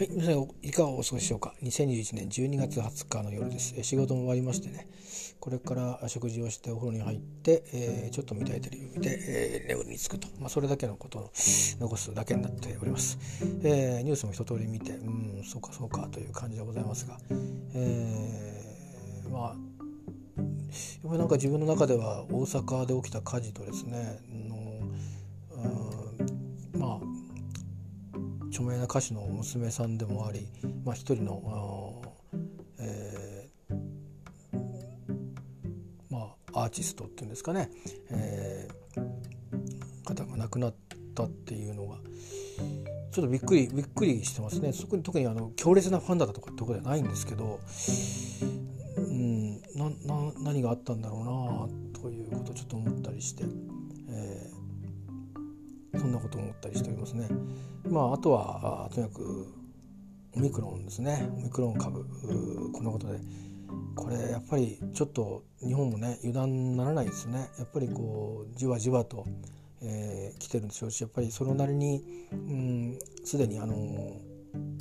はい、皆さんいかがお過ごしでしょうか？2021年12月20日の夜です。仕事も終わりましてね、これから食事をしてお風呂に入って、えー、ちょっと見たいテレビを見て、えー、眠りにつくと、まあ、それだけのことを残すだけになっております。えー、ニュースも一通り見て、うん、そうかそうかという感じでございますが、えー、まあやっぱりなんか自分の中では大阪で起きた火事とですね著名な歌手の娘さんでもあり、まあ、一人の、えー、まあ、アーティストっていうんですかね、えー、方が亡くなったっていうのがちょっとびっくりびっくりしてますね特に特にあの強烈なファンだったとかってことではないんですけど、うん、なな何があったんだろうなということをちょっと思ったりして。と思ったりしておりますね。まあ、あとはとにかくオミクロンですね。オミクロン株。こんなことで。これやっぱりちょっと日本もね油断ならないですね。やっぱりこうじわじわと、えー、来てるんでしょうしやっぱりそれなりにすで、うん、にあの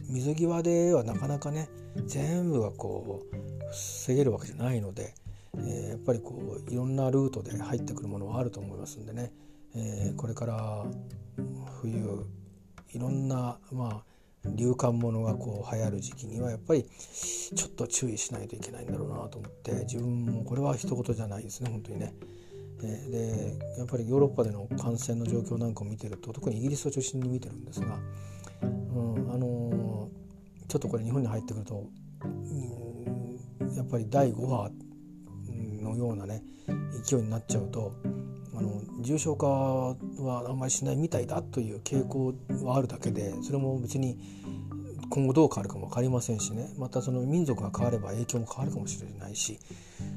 水際ではなかなかね全部がこう防げるわけじゃないので、えー、やっぱりこういろんなルートで入ってくるものはあると思いますんでね。えー、これから冬いろんなまあ流感ものがこう流行る時期にはやっぱりちょっと注意しないといけないんだろうなと思って自分もこれは一言じゃないですね本当にね。でやっぱりヨーロッパでの感染の状況なんかを見てると特にイギリスを中心に見てるんですが、うん、あのちょっとこれ日本に入ってくると、うん、やっぱり第5波のようなね勢いになっちゃうとあの重症化はあんまりしないみたいだという傾向はあるだけでそれも別に今後どう変わるかも分かりませんしね。またその民族が変われば影響も変わるかもしれないし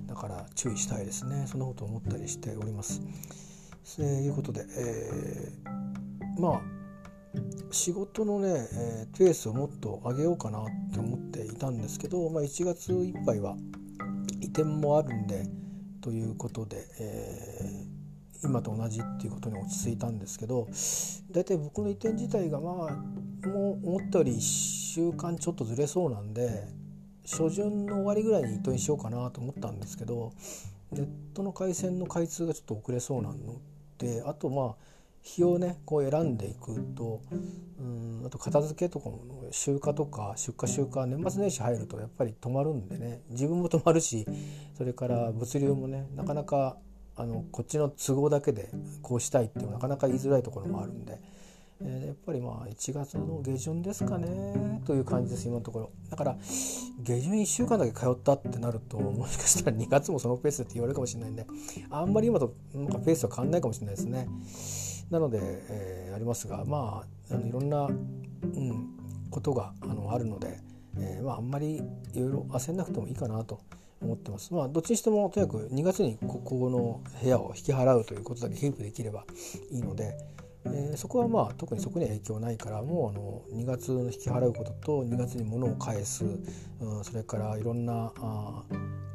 だから注意したいですね。そんなことを思ったりしております。ということで、えー、まあ仕事のね、えー、ペースをもっと上げようかなって思っていたんですけど、まあ、1月いっぱいは移転もあるんでということで、えー今と同じっていうことに落ち着いたんですけど大体僕の移転自体がまあもう思ったより1週間ちょっとずれそうなんで初旬の終わりぐらいに移転しようかなと思ったんですけどネットの回線の開通がちょっと遅れそうなのであとまあ日をねこう選んでいくとうんあと片付けとかも集荷とか出荷集荷年末年始入るとやっぱり止まるんでね自分も止まるしそれから物流もねなかなかあのこっちの都合だけでこうしたいってなかなか言いづらいところもあるんで、えー、やっぱりまあ1月の下旬ですかねという感じです今のところ。だから下旬1週間だけ通ったってなるともしかしたら2月もそのペースって言われるかもしれないんであんまり今となんかペースは変わんないかもしれないですね。なので、えー、ありますがまああのいろんな、うん、ことがあのあるので、えーまあ、あんまりいろいろ焦んなくてもいいかなと。思ってます。まあどっちにしてもとにかく2月にここの部屋を引き払うということだけキープできればいいので、えー、そこはまあ特にそこには影響ないからもうあの2月の引き払うことと2月に物を返す、うん、それからいろんなあ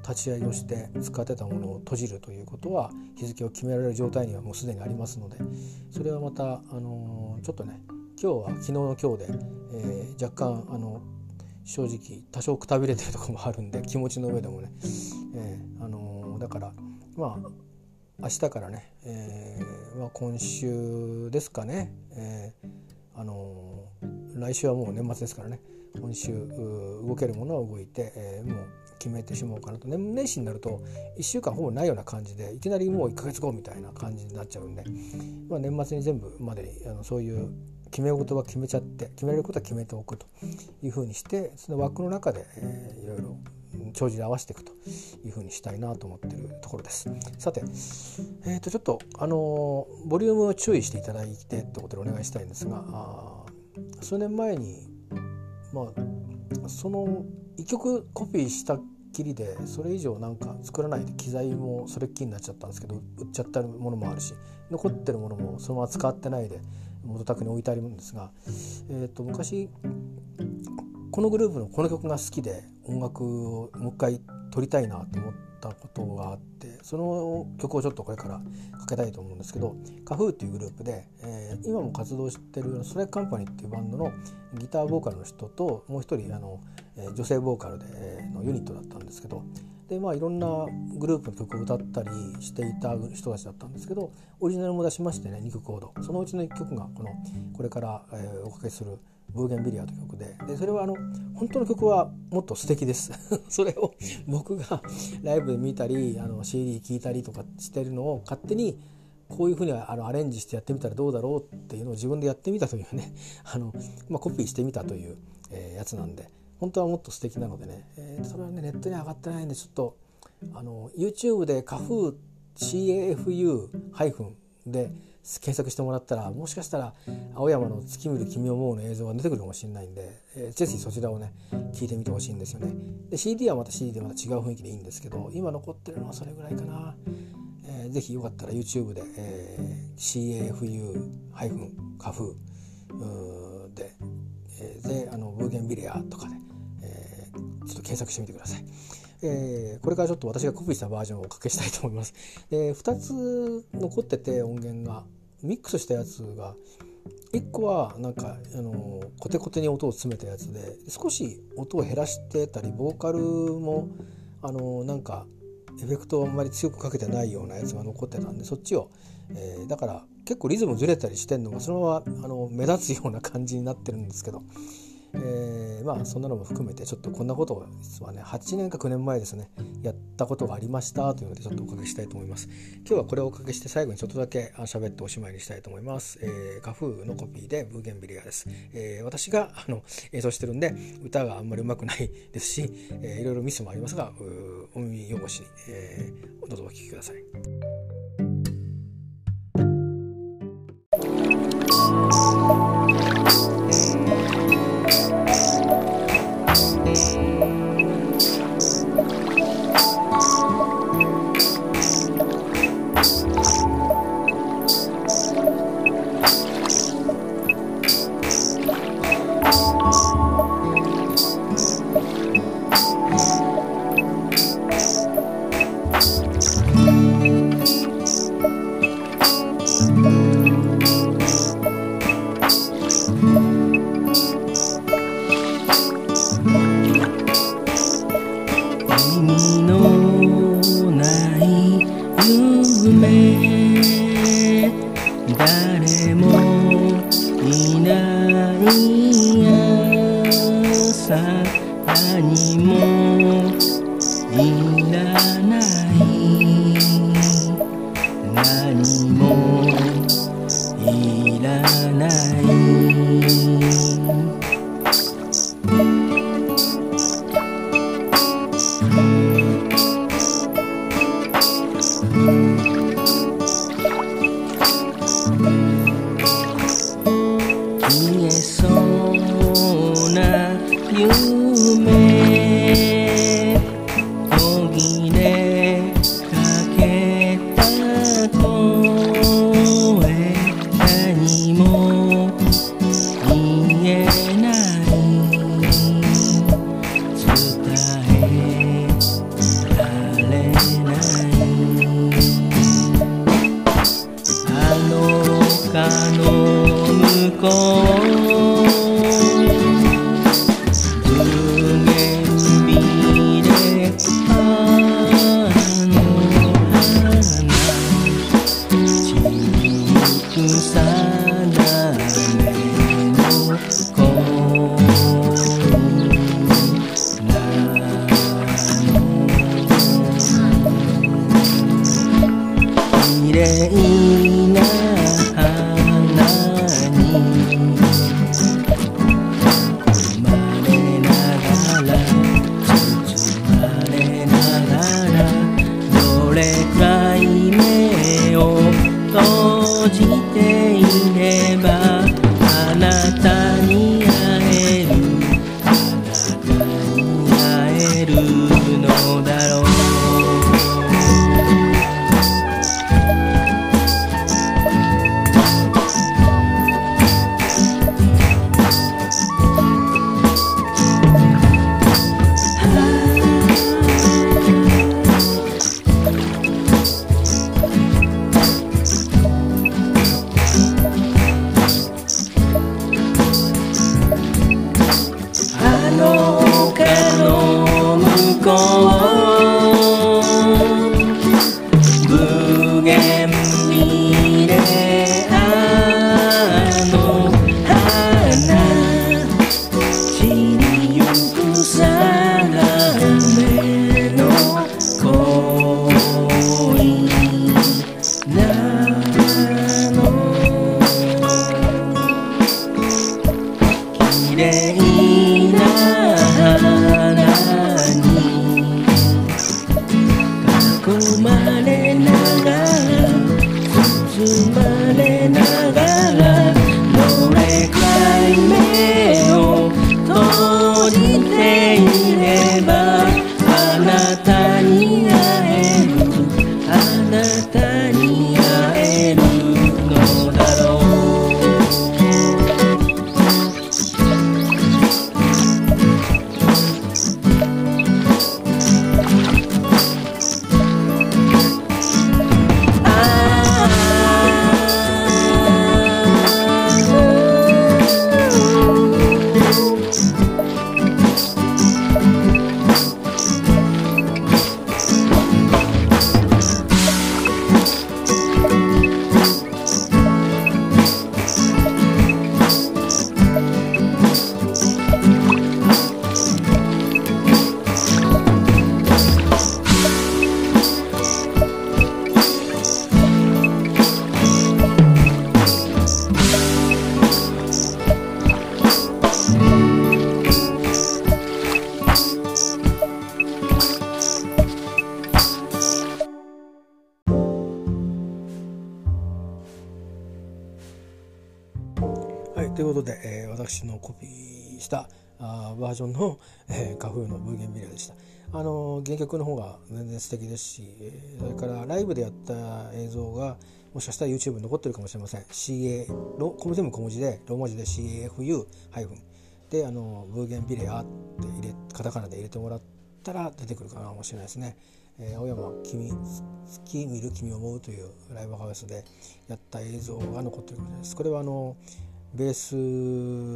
立ち会いをして使ってたものを閉じるということは日付を決められる状態にはもうすでにありますのでそれはまた、あのー、ちょっとね今日は昨日の今日で、えー、若干あの正直多少くたびれてるとこもあるんで気持ちの上でもね、えー、あのー、だからまあ明日からね、えーまあ、今週ですかね、えー、あのー、来週はもう年末ですからね。今週動けるものは動いて、えー、もう決めてしまおうかなと。年年始になると1週間ほぼないような感じでいきなりもう1ヶ月後みたいな感じになっちゃうんで、まあ、年末に全部までにあのそういう決め事は決めちゃって決めれることは決めておくというふうにしてその枠の中で、えー、いろいろ帳尻合わせていくというふうにしたいなと思ってるところです。さて、えー、とちょっとあのボリュームを注意していただいてってことでお願いしたいんですがあ数年前にまあその一曲コピーしたきりでそれ以上なんか作らないで機材もそれっきりになっちゃったんですけど売っちゃったものもあるし残ってるものもそのまま使ってないで元宅に置いてあるんですが、えー、と昔このグループのこの曲が好きで音楽をもう一回撮りたいなと思ってったことがあってその曲をちょっとこれからかけたいと思うんですけどカフーっていうグループで、えー、今も活動してるストライクカンパニーっていうバンドのギターボーカルの人ともう一人あの、えー、女性ボーカルで、のユニットだったんですけどでまあいろんなグループの曲を歌ったりしていた人たちだったんですけどオリジナルも出しましてね2曲ほど。そのうちの1曲がこのこれから、えー、おかけする「ブーゲンビリアという曲で。でそれはあの本当の曲はもっと素敵です。それを僕がライブで見たりあの CD 聴いたりとかしてるのを勝手にこういうふうにあのアレンジしてやってみたらどうだろうっていうのを自分でやってみたというね あの、まあ、コピーしてみたという、えー、やつなんで本当はもっと素敵なのでね、えー、それはねネットに上がってないんでちょっとあの YouTube で CAFU CAFU で検索してもらったらもしかしたら青山の月見る君を思うの映像が出てくるかもしれないんで、えー、ぜひそちらをね聞いてみてほしいんですよね。で CD はまた CD でまた違う雰囲気でいいんですけど今残ってるのはそれぐらいかな、えー、ぜひよかったら YouTube で、えー、CAFU-CAFU で、えー、であのブーゲンビレアとかで、えー、ちょっと検索してみてください。えー、これからちょっと私がコピーしたバージョンをおかけしたいと思います。で2つ残ってて音源が。ミックスしたやつが1個はなんかあのコテコテに音を詰めたやつで少し音を減らしてたりボーカルもあのなんかエフェクトをあんまり強くかけてないようなやつが残ってたんでそっちを、えー、だから結構リズムずれたりしてんのがそのままあの目立つような感じになってるんですけどえー、まあそんなのも含めてちょっとこんなことを実はね8年か9年前ですねやったことがありましたというのでちょっとおかけしたいと思います。今日はこれをおかけして最後にちょっとだけ喋っておしまいにしたいと思います、えー、カフーのコピーでブーゲンビリアです、えー、私があの演奏してるんで歌があんまり上手くないですし、えー、いろいろミスもありますがお耳汚しに、えー、どうぞお聴きください。れるのだろう私のコピーしたあーバージョンの、えー、花風のブーゲンビリアでした。あの原曲の方が全然素敵ですし、それからライブでやった映像がもしかしたら YouTube に残ってるかもしれません。CA ロコ全部小文字でローマ字で CAFU であのブーゲンビリアって入れカタカナで入れてもらったら出てくるかもしれないですね。えー青山君月見る君思うというライブハウスでやった映像が残ってるかもしれないです。これはあのベース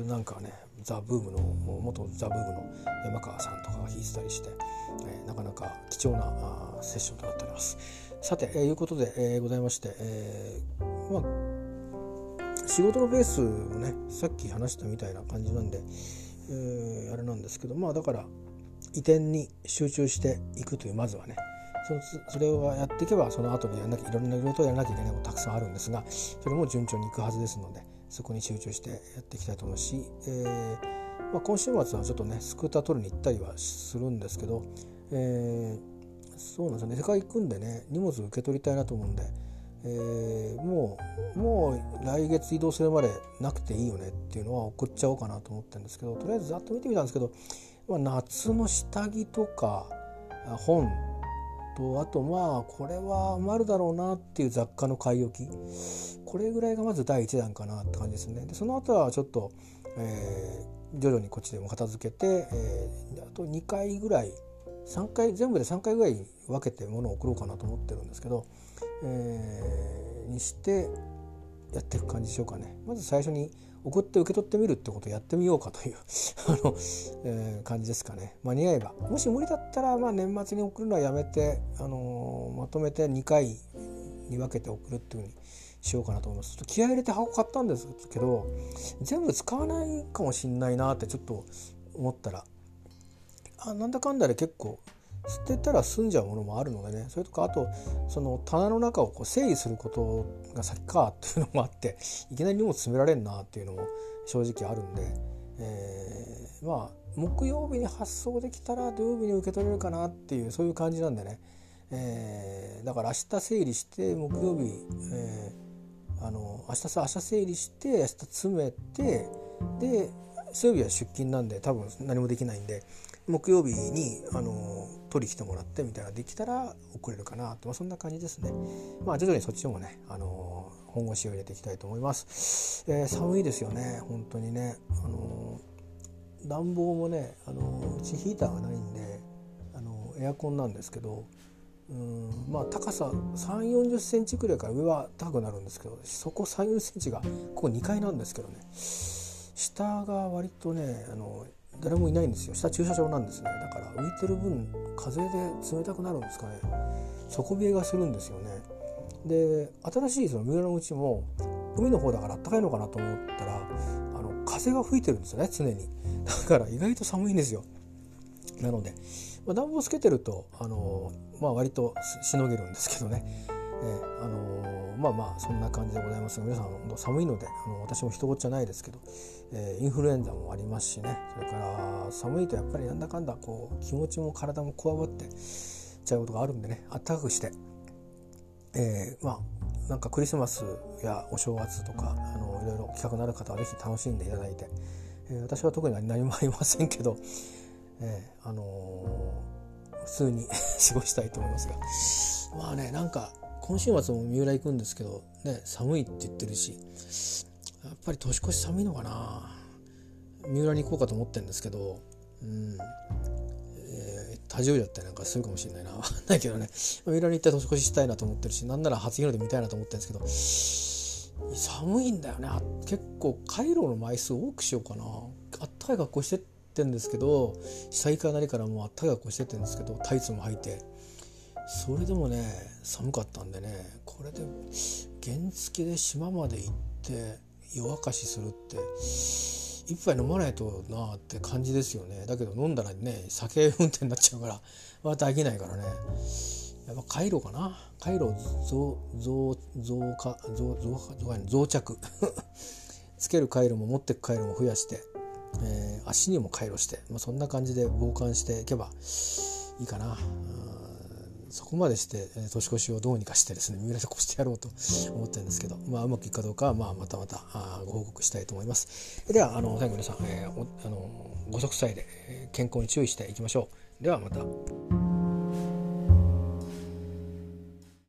なんかはねザ・ブームの元ザ・ブームの山川さんとかが弾いてたりして、えーなかなか貴重なセッションとなっております。さて、えーいうことで、えーございまして、えーまあ仕事のベースもねさっき話したみたいな感じなんで、えーあれなんですけどまあだから移転に集中していくというまずはねそのそれをやっていけばその後にやらなきゃいろんなルートをやらなきゃいけないことたくさんあるんですがそれも順調にいくはずですのでそこに集中してやっていきたいと思うし、えーまあ、今週末はちょっとねスクーター取りに行ったりはするんですけど、えーそうなんですよね。世界行くんでね荷物受け取りたいなと思うんで、えーもうもう来月移動するまでなくていいよねっていうのは送っちゃおうかなと思ってるんですけどとりあえずざっと見てみたんですけど、まあ、夏の下着とかあ本とあとまあこれは余るだろうなっていう雑貨の買い置きこれぐらいがまず第一弾かなって感じですね。でその後はちょっと、えー徐々にこっちでも片付けて、えーあと2回ぐらい3回全部で3回ぐらい分けて物を送ろうかなと思ってるんですけど、えーにしてやっていく感じでしょうかね。まず最初に送って受け取ってみるってことをやってみようかという あの、えー感じですかね。間に合えば。もし無理だったら、まあ、年末に送るのはやめて、あのーまとめて2回に分けて送るっていうふうにしようかなと思います。ちょっと気合い入れて箱買ったんですけど全部使わないかもしんないなってちょっと思ったらあなんだかんだで結構捨てたら済んじゃうものもあるのでね。それとかあとその棚の中をこう整理することが先かっていうのもあって いきなり荷物詰められんなっていうのも正直あるんで、えーまあ木曜日に発送できたら土曜日に受け取れるかなっていうそういう感じなんでね、えーだから明日整理して木曜日、えーあの明日さ明日整理して明日詰めてで水曜日は出勤なんで多分何もできないんで。木曜日にあの取り来てもらってみたいなできたら送れるかなと、まあ、そんな感じですね。まあ徐々にそっちもねあの本腰を入れていきたいと思います。えー寒いですよね本当にね。あの暖房もねあのうちヒーターがないんであのエアコンなんですけどうんまあ高さ3 4 0センチくらいから上は高くなるんですけどそこ3 4 0センチがここ2階なんですけどね下が割とねあの誰もいないんですよ。下駐車場なんですね。だから浮いてる分風で冷たくなるんですかね。底冷えがするんですよね。で新しいその三浦のうちも海の方だから暖かいのかなと思ったらあの風が吹いてるんですよね常に。だから意外と寒いんですよ。なので、まあ、暖房つけてるとあの、まあ、割としのげるんですけどね、え、あのまあまあそんな感じでございますが皆さん寒いのであの私も一言じゃないですけど、えー、インフルエンザもありますしね。それから寒いとやっぱりなんだかんだこう気持ちも体もこわばってちゃうことがあるんでねあったかくして、えー、まあなんかクリスマスやお正月とかあのいろいろ企画のある方は是非楽しんでいただいて、えー、私は特に何もありませんけど、えー、あの、普通に 過ごしたいと思いますが。まあねなんか今週末も三浦行くんですけど、ね、寒いって言ってるしやっぱり年越し寒いのかな。三浦に行こうかと思ってるんですけど、うん。えー、多重だったりなんかするかもしれないな。分かんないけどね。三浦に行って年越ししたいなと思ってるしなんなら初日の出見たいなと思ってるんですけど寒いんだよね。結構カイロの枚数多くしようかな。あったかい格好してってんですけど下行かなりからもうあったかい格好してってんですけどタイツも履いて。それでもね寒かったんでねこれで原付で島まで行って夜明かしするって一杯飲まないとなって感じですよね。だけど飲んだらね酒運転になっちゃうからまた飽きないからね。やっぱ回路かな？回路増増増加増増増増着。つける回路も持ってく回路も増やして、えー、足にも回路して、まあ、そんな感じで傍観していけばいいかな。そこまでして、年越しをどうにかしてですね三浦で越してやろうと思ってるんですけど、まあ、うまくいくかどうかは、まあ、またまたあご報告したいと思いますではあの最後皆さん、えー、あのご息災で健康に注意していきましょうではまた。